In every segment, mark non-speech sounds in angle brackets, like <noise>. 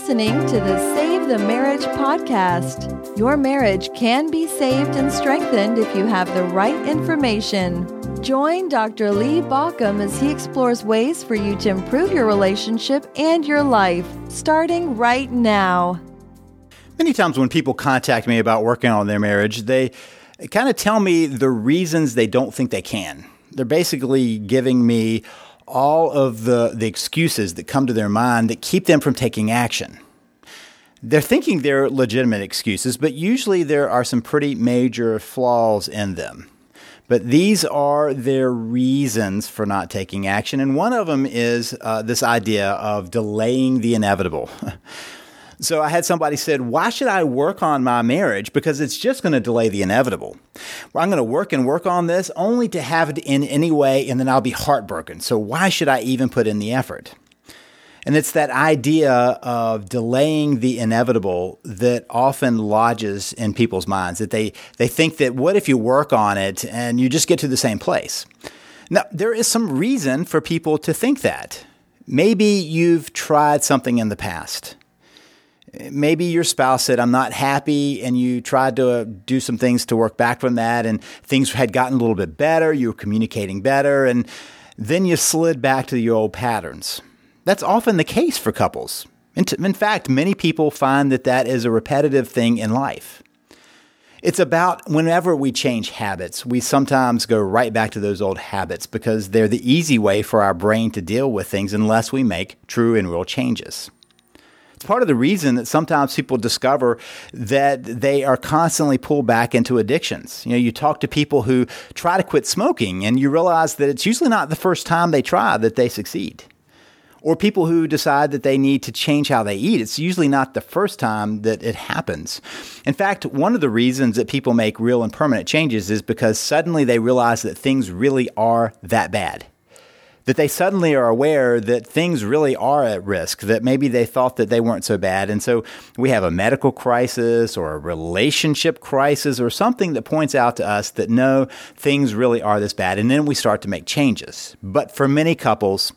listening to the Save the Marriage podcast. Your marriage can be saved and strengthened if you have the right information. Join Dr. Lee Baucom as he explores ways for you to improve your relationship and your life, starting right now. Many times when people contact me about working on their marriage, they kind of tell me the reasons they don't think they can. They're basically giving me all of the, the excuses that come to their mind that keep them from taking action. They're thinking they're legitimate excuses, but usually there are some pretty major flaws in them. But these are their reasons for not taking action. And one of them is uh, this idea of delaying the inevitable. <laughs> So I had somebody said, "Why should I work on my marriage? Because it's just going to delay the inevitable. Well, I'm going to work and work on this only to have it in any way, and then I'll be heartbroken. So why should I even put in the effort?" And it's that idea of delaying the inevitable that often lodges in people's minds that they, they think that what if you work on it and you just get to the same place? Now, there is some reason for people to think that. Maybe you've tried something in the past maybe your spouse said, I'm not happy, and you tried to uh, do some things to work back from that, and things had gotten a little bit better, you were communicating better, and then you slid back to your old patterns. That's often the case for couples. In fact, many people find that that is a repetitive thing in life. It's about whenever we change habits, we sometimes go right back to those old habits because they're the easy way for our brain to deal with things unless we make true and real changes. It's part of the reason that sometimes people discover that they are constantly pulled back into addictions. You know, you talk to people who try to quit smoking and you realize that it's usually not the first time they try that they succeed. Or people who decide that they need to change how they eat. It's usually not the first time that it happens. In fact, one of the reasons that people make real and permanent changes is because suddenly they realize that things really are that bad that they suddenly are aware that things really are at risk, that maybe they thought that they weren't so bad. And so we have a medical crisis or a relationship crisis or something that points out to us that no, things really are this bad. And then we start to make changes. But for many couples,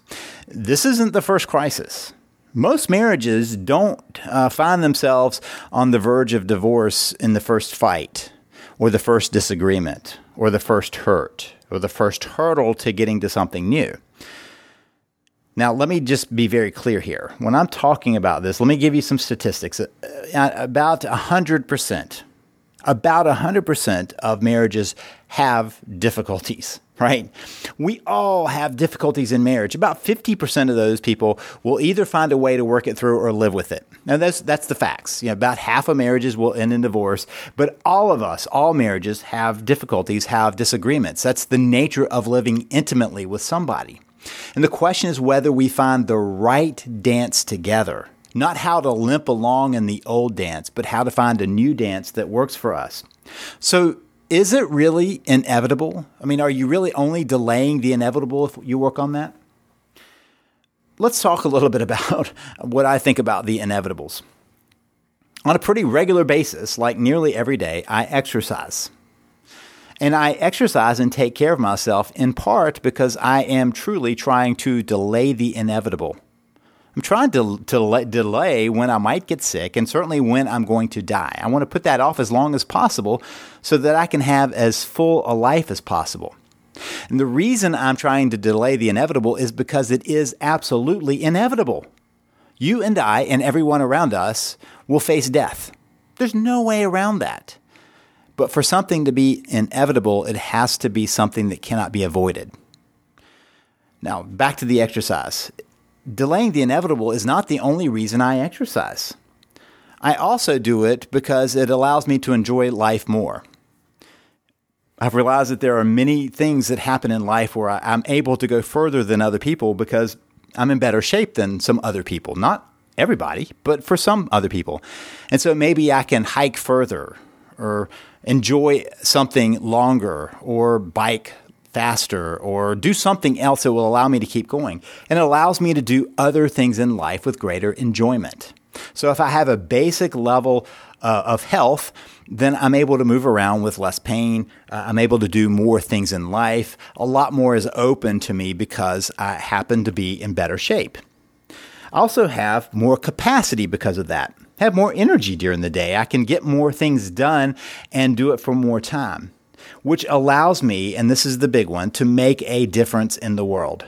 this isn't the first crisis. Most marriages don't uh, find themselves on the verge of divorce in the first fight or the first disagreement or the first hurt or the first hurdle to getting to something new. Now, let me just be very clear here. When I'm talking about this, let me give you some statistics. Uh, about 100%, about 100% of marriages have difficulties, <laughs> right? We all have difficulties in marriage. About 50% of those people will either find a way to work it through or live with it. Now, that's, that's the facts. You know, about half of marriages will end in divorce, but all of us, all marriages have difficulties, have disagreements. That's the nature of living intimately with somebody. And the question is whether we find the right dance together. Not how to limp along in the old dance, but how to find a new dance that works for us. So, is it really inevitable? I mean, are you really only delaying the inevitable if you work on that? Let's talk a little bit about <laughs> what I think about the inevitables. On a pretty regular basis, like nearly every day, I exercise. And I exercise and take care of myself in part because I am truly trying to delay the inevitable. I'm trying to, to delay when I might get sick and certainly when I'm going to die. I want to put that off as long as possible so that I can have as full a life as possible. And the reason I'm trying to delay the inevitable is because it is absolutely inevitable. You and I and everyone around us will face death. There's no way around that. But for something to be inevitable, it has to be something that cannot be avoided. Now, back to the exercise. Delaying the inevitable is not the only reason I exercise. I also do it because it allows me to enjoy life more. I've realized that there are many things that happen in life where I'm able to go further than other people because I'm in better shape than some other people. Not everybody, but for some other people. And so maybe I can hike further or enjoy something longer or bike faster or do something else that will allow me to keep going. And it allows me to do other things in life with greater enjoyment. So if I have a basic level uh, of health, then I'm able to move around with less pain. Uh, I'm able to do more things in life. A lot more is open to me because I happen to be in better shape. I also have more capacity because of that. Have more energy during the day. I can get more things done and do it for more time, which allows me, and this is the big one, to make a difference in the world.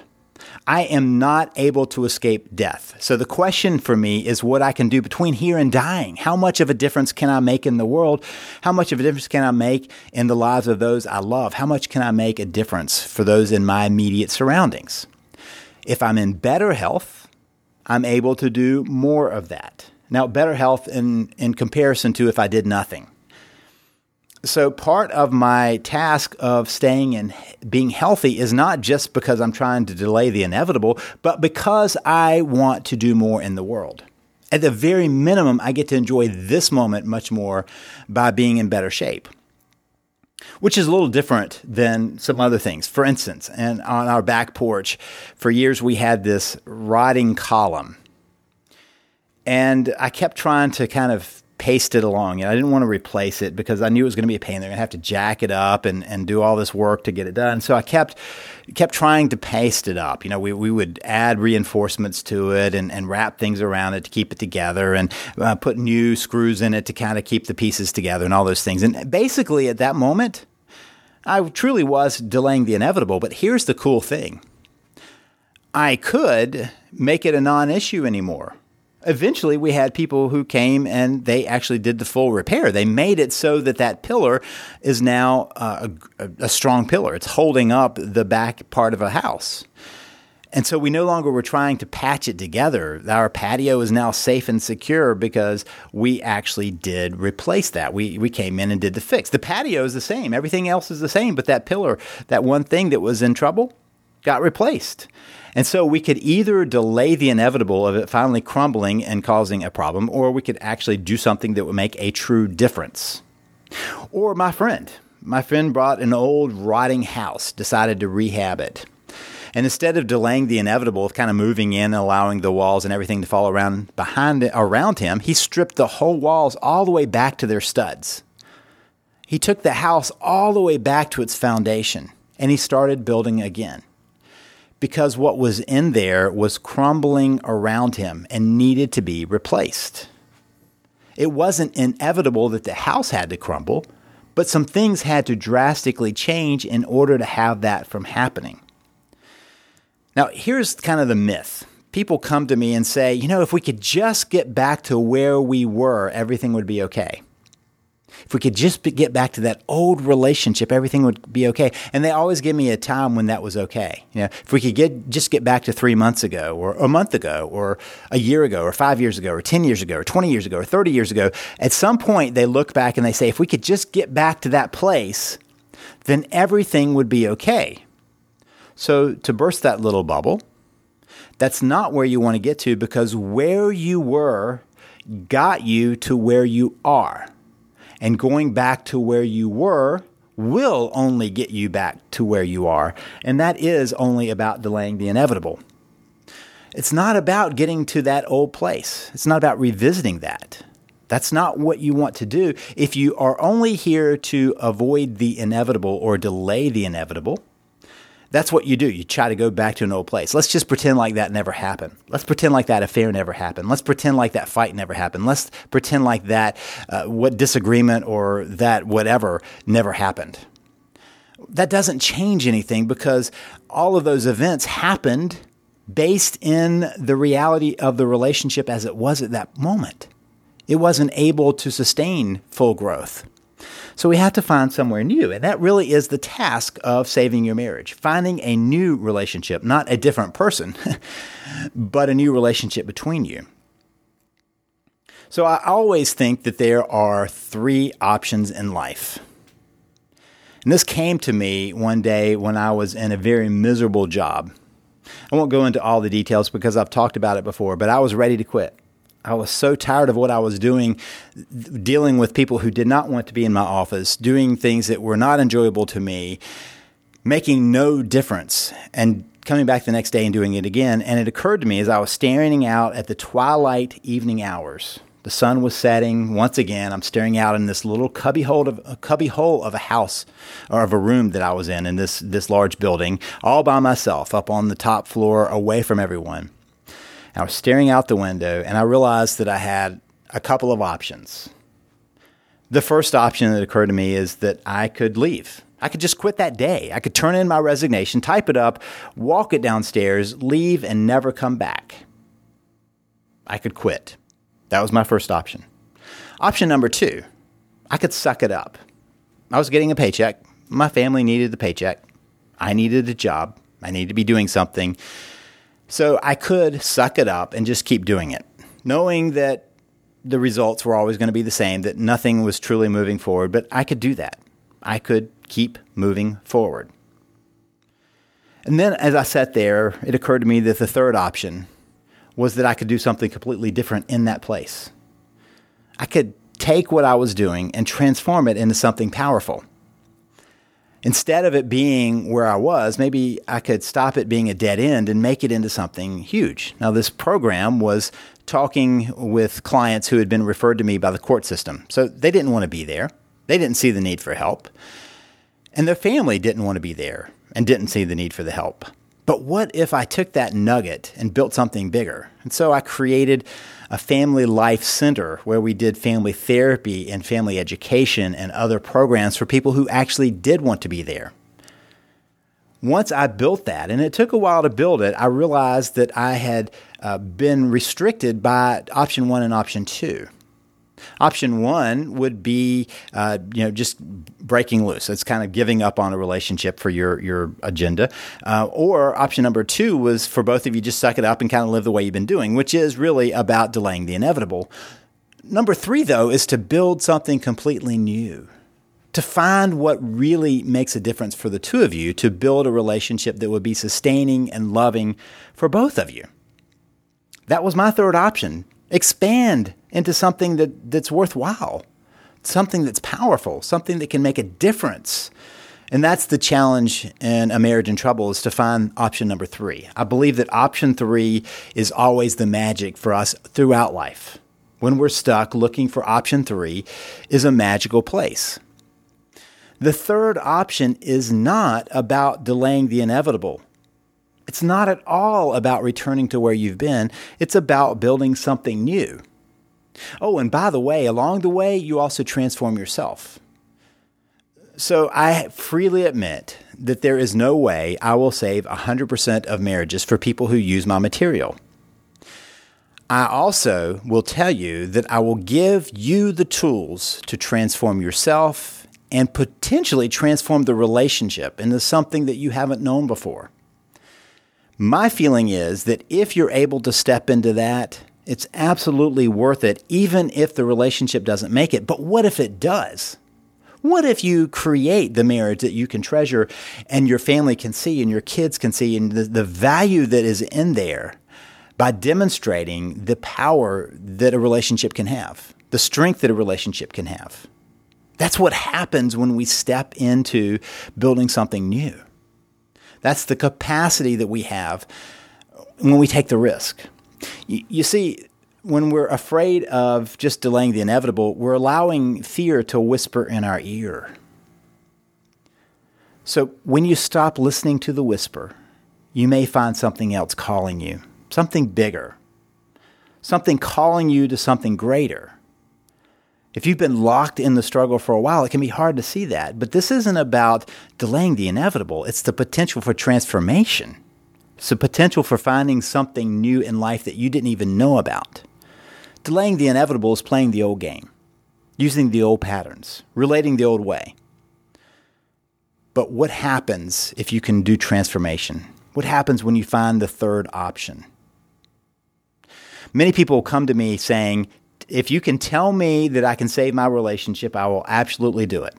I am not able to escape death. So the question for me is what I can do between here and dying. How much of a difference can I make in the world? How much of a difference can I make in the lives of those I love? How much can I make a difference for those in my immediate surroundings? If I'm in better health, I'm able to do more of that. Now, better health in, in comparison to if I did nothing. So, part of my task of staying and being healthy is not just because I'm trying to delay the inevitable, but because I want to do more in the world. At the very minimum, I get to enjoy this moment much more by being in better shape, which is a little different than some other things. For instance, and on our back porch, for years we had this rotting column. And I kept trying to kind of paste it along. You know, I didn't want to replace it because I knew it was going to be a pain. They're going to have to jack it up and, and do all this work to get it done. So I kept kept trying to paste it up. You know, we, we would add reinforcements to it and, and wrap things around it to keep it together and uh, put new screws in it to kind of keep the pieces together and all those things. And basically, at that moment, I truly was delaying the inevitable. But here's the cool thing I could make it a non issue anymore eventually we had people who came and they actually did the full repair. They made it so that that pillar is now uh, a, a, strong pillar. It's holding up the back part of a house. And so we no longer were trying to patch it together. Our patio is now safe and secure because we actually did replace that. We, we came in and did the fix. The patio is the same. Everything else is the same, but that pillar, that one thing that was in trouble, got replaced. And so we could either delay the inevitable of it finally crumbling and causing a problem, or we could actually do something that would make a true difference. Or my friend. My friend brought an old rotting house, decided to rehab it. And instead of delaying the inevitable of kind of moving in and allowing the walls and everything to fall around behind around him, he stripped the whole walls all the way back to their studs. He took the house all the way back to its foundation and he started building again because what was in there was crumbling around him and needed to be replaced. It wasn't inevitable that the house had to crumble, but some things had to drastically change in order to have that from happening. Now, here's kind of the myth. People come to me and say, you know, if we could just get back to where we were, everything would be okay. If we could just get back to that old relationship, everything would be okay. And they always give me a time when that was okay. You know, if we could get just get back to three months ago, or a month ago, or a year ago, or five years ago, or ten years ago, or twenty years ago, or thirty years ago, at some point they look back and they say, if we could just get back to that place, then everything would be okay. So to burst that little bubble, that's not where you want to get to because where you were got you to where you are. And going back to where you were will only get you back to where you are. And that is only about delaying the inevitable. It's not about getting to that old place, it's not about revisiting that. That's not what you want to do. If you are only here to avoid the inevitable or delay the inevitable, that's what you do. You try to go back to an old place. Let's just pretend like that never happened. Let's pretend like that affair never happened. Let's pretend like that fight never happened. Let's pretend like that uh, what disagreement or that whatever never happened. That doesn't change anything because all of those events happened based in the reality of the relationship as it was at that moment. It wasn't able to sustain full growth. So we have to find somewhere new. And that really is the task of saving your marriage finding a new relationship, not a different person, <laughs> but a new relationship between you. So I always think that there are three options in life. And this came to me one day when I was in a very miserable job. I won't go into all the details because I've talked about it before, but I was ready to quit. I was so tired of what I was doing, dealing with people who did not want to be in my office, doing things that were not enjoyable to me, making no difference, and coming back the next day and doing it again. And it occurred to me as I was staring out at the twilight evening hours. The sun was setting. Once again, I'm staring out in this little cubby hole of a cubby hole of a house or of a room that I was in in this this large building, all by myself, up on the top floor, away from everyone. I was staring out the window and I realized that I had a couple of options. The first option that occurred to me is that I could leave. I could just quit that day. I could turn in my resignation, type it up, walk it downstairs, leave, and never come back. I could quit. That was my first option. Option number two, I could suck it up. I was getting a paycheck. My family needed the paycheck. I needed a job. I needed to be doing something. So I could suck it up and just keep doing it, knowing that the results were always going to be the same, that nothing was truly moving forward, but I could do that. I could keep moving forward. And then as I sat there, it occurred to me that the third option was that I could do something completely different in that place. I could take what I was doing and transform it into something powerful instead of it being where I was, maybe I could stop it being a dead end and make it into something huge. Now, this program was talking with clients who had been referred to me by the court system. So they didn't want to be there, they didn't see the need for help. And their family didn't want to be there and didn't see the need for the help. But what if I took that nugget and built something bigger? And so I created a family life center where we did family therapy and family education and other programs for people who actually did want to be there. Once I built that, and it took a while to build it, I realized that I had uh, been restricted by option one and option two. Option one would be, uh, you know, just breaking loose. It's kind of giving up on a relationship for your your agenda. Uh, or option number two was for both of you just suck it up and kind of live the way you've been doing, which is really about delaying the inevitable. Number three, though, is to build something completely new. To find what really makes a difference for the two of you to build a relationship that would be sustaining and loving for both of you. That was my third option. Expand into something that, that's worthwhile, something that's powerful, something that can make a difference. And that's the challenge in a marriage in trouble is to find option number three. I believe that option three is always the magic for us throughout life. When we're stuck, looking for option three is a magical place. The third option is not about delaying the inevitable. It's not at all about returning to where you've been. It's about building something new. Oh, and by the way, along the way, you also transform yourself. So I freely admit that there is no way I will save 100% of marriages for people who use my material. I also will tell you that I will give you the tools to transform yourself and potentially transform the relationship into something that you haven't known before. My feeling is that if you're able to step into that, it's absolutely worth it, even if the relationship doesn't make it. But what if it does? What if you create the marriage that you can treasure and your family can see and your kids can see and the, the value that is in there by demonstrating the power that a relationship can have, the strength that a relationship can have? That's what happens when we step into building something new. That's the capacity that we have when we take the risk. You, you see, when we're afraid of just delaying the inevitable, we're allowing fear to whisper in our ear. So when you stop listening to the whisper, you may find something else calling you, something bigger, something calling you to something greater. If you've been locked in the struggle for a while, it can be hard to see that. But this isn't about delaying the inevitable, it's the potential for transformation. It's the potential for finding something new in life that you didn't even know about. Delaying the inevitable is playing the old game, using the old patterns, relating the old way. But what happens if you can do transformation? What happens when you find the third option? Many people come to me saying, if you can tell me that I can save my relationship, I will absolutely do it.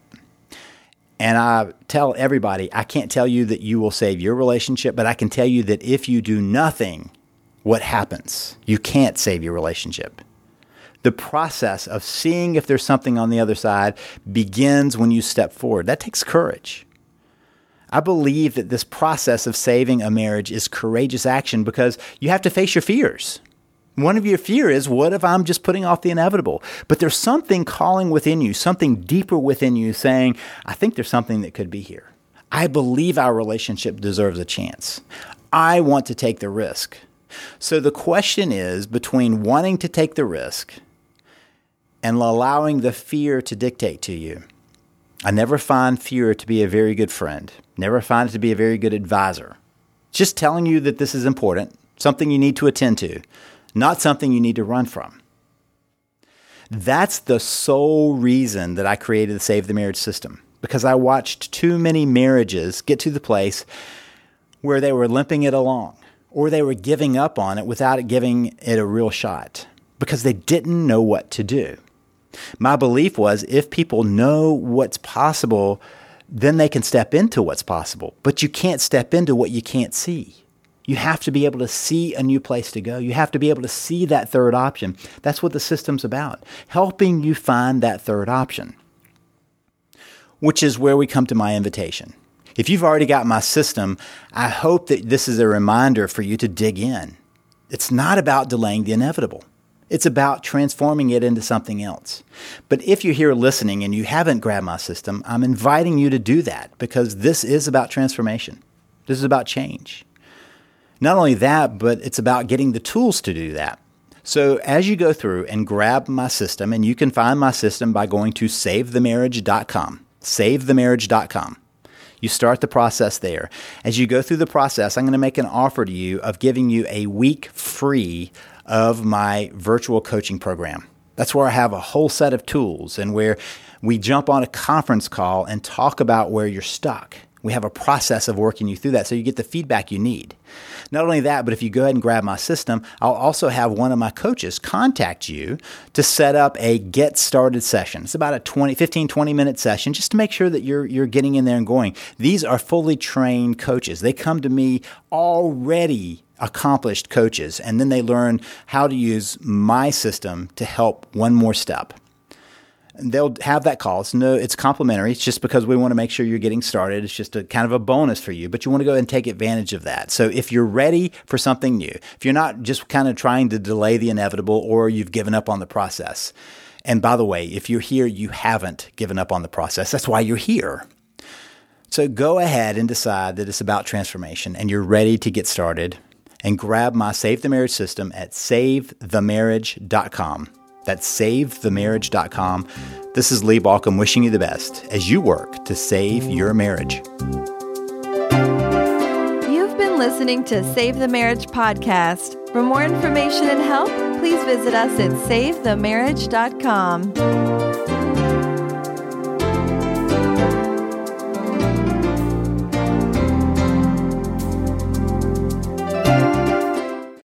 And I tell everybody, I can't tell you that you will save your relationship, but I can tell you that if you do nothing, what happens? You can't save your relationship. The process of seeing if there's something on the other side begins when you step forward. That takes courage. I believe that this process of saving a marriage is courageous action because you have to face your fears. One of your fear is, what if I'm just putting off the inevitable? But there's something calling within you, something deeper within you saying, I think there's something that could be here. I believe our relationship deserves a chance. I want to take the risk. So the question is between wanting to take the risk and allowing the fear to dictate to you. I never find fear to be a very good friend, never find it to be a very good advisor. Just telling you that this is important, something you need to attend to, not something you need to run from. That's the sole reason that I created the Save the Marriage system because I watched too many marriages get to the place where they were limping it along or they were giving up on it without it giving it a real shot because they didn't know what to do. My belief was if people know what's possible, then they can step into what's possible. But you can't step into what you can't see. You have to be able to see a new place to go. You have to be able to see that third option. That's what the system's about, helping you find that third option, which is where we come to my invitation. If you've already got my system, I hope that this is a reminder for you to dig in. It's not about delaying the inevitable. It's about transforming it into something else. But if you're here listening and you haven't grabbed my system, I'm inviting you to do that because this is about transformation. This is about change. Not only that, but it's about getting the tools to do that. So as you go through and grab my system, and you can find my system by going to savethemarriage.com, savethemarriage.com. You start the process there. As you go through the process, I'm going to make an offer to you of giving you a week free of my virtual coaching program. That's where I have a whole set of tools and where we jump on a conference call and talk about where you're stuck. We have a process of working you through that so you get the feedback you need. Not only that, but if you go ahead and grab my system, I'll also have one of my coaches contact you to set up a get started session. It's about a 20, 15, 20 minute session just to make sure that you're, you're getting in there and going. These are fully trained coaches. They come to me already accomplished coaches, and then they learn how to use my system to help one more step. They'll have that call. It's no, it's complimentary. It's just because we want to make sure you're getting started. It's just a kind of a bonus for you, but you want to go and take advantage of that. So if you're ready for something new, if you're not just kind of trying to delay the inevitable or you've given up on the process. And by the way, if you're here, you haven't given up on the process. That's why you're here. So go ahead and decide that it's about transformation and you're ready to get started and grab my Save the Marriage system at savethemarriage.com. That's savethemarriage.com. This is Lee Baucom wishing you the best as you work to save your marriage. You've been listening to Save the Marriage podcast. For more information and help, please visit us at savethemarriage.com.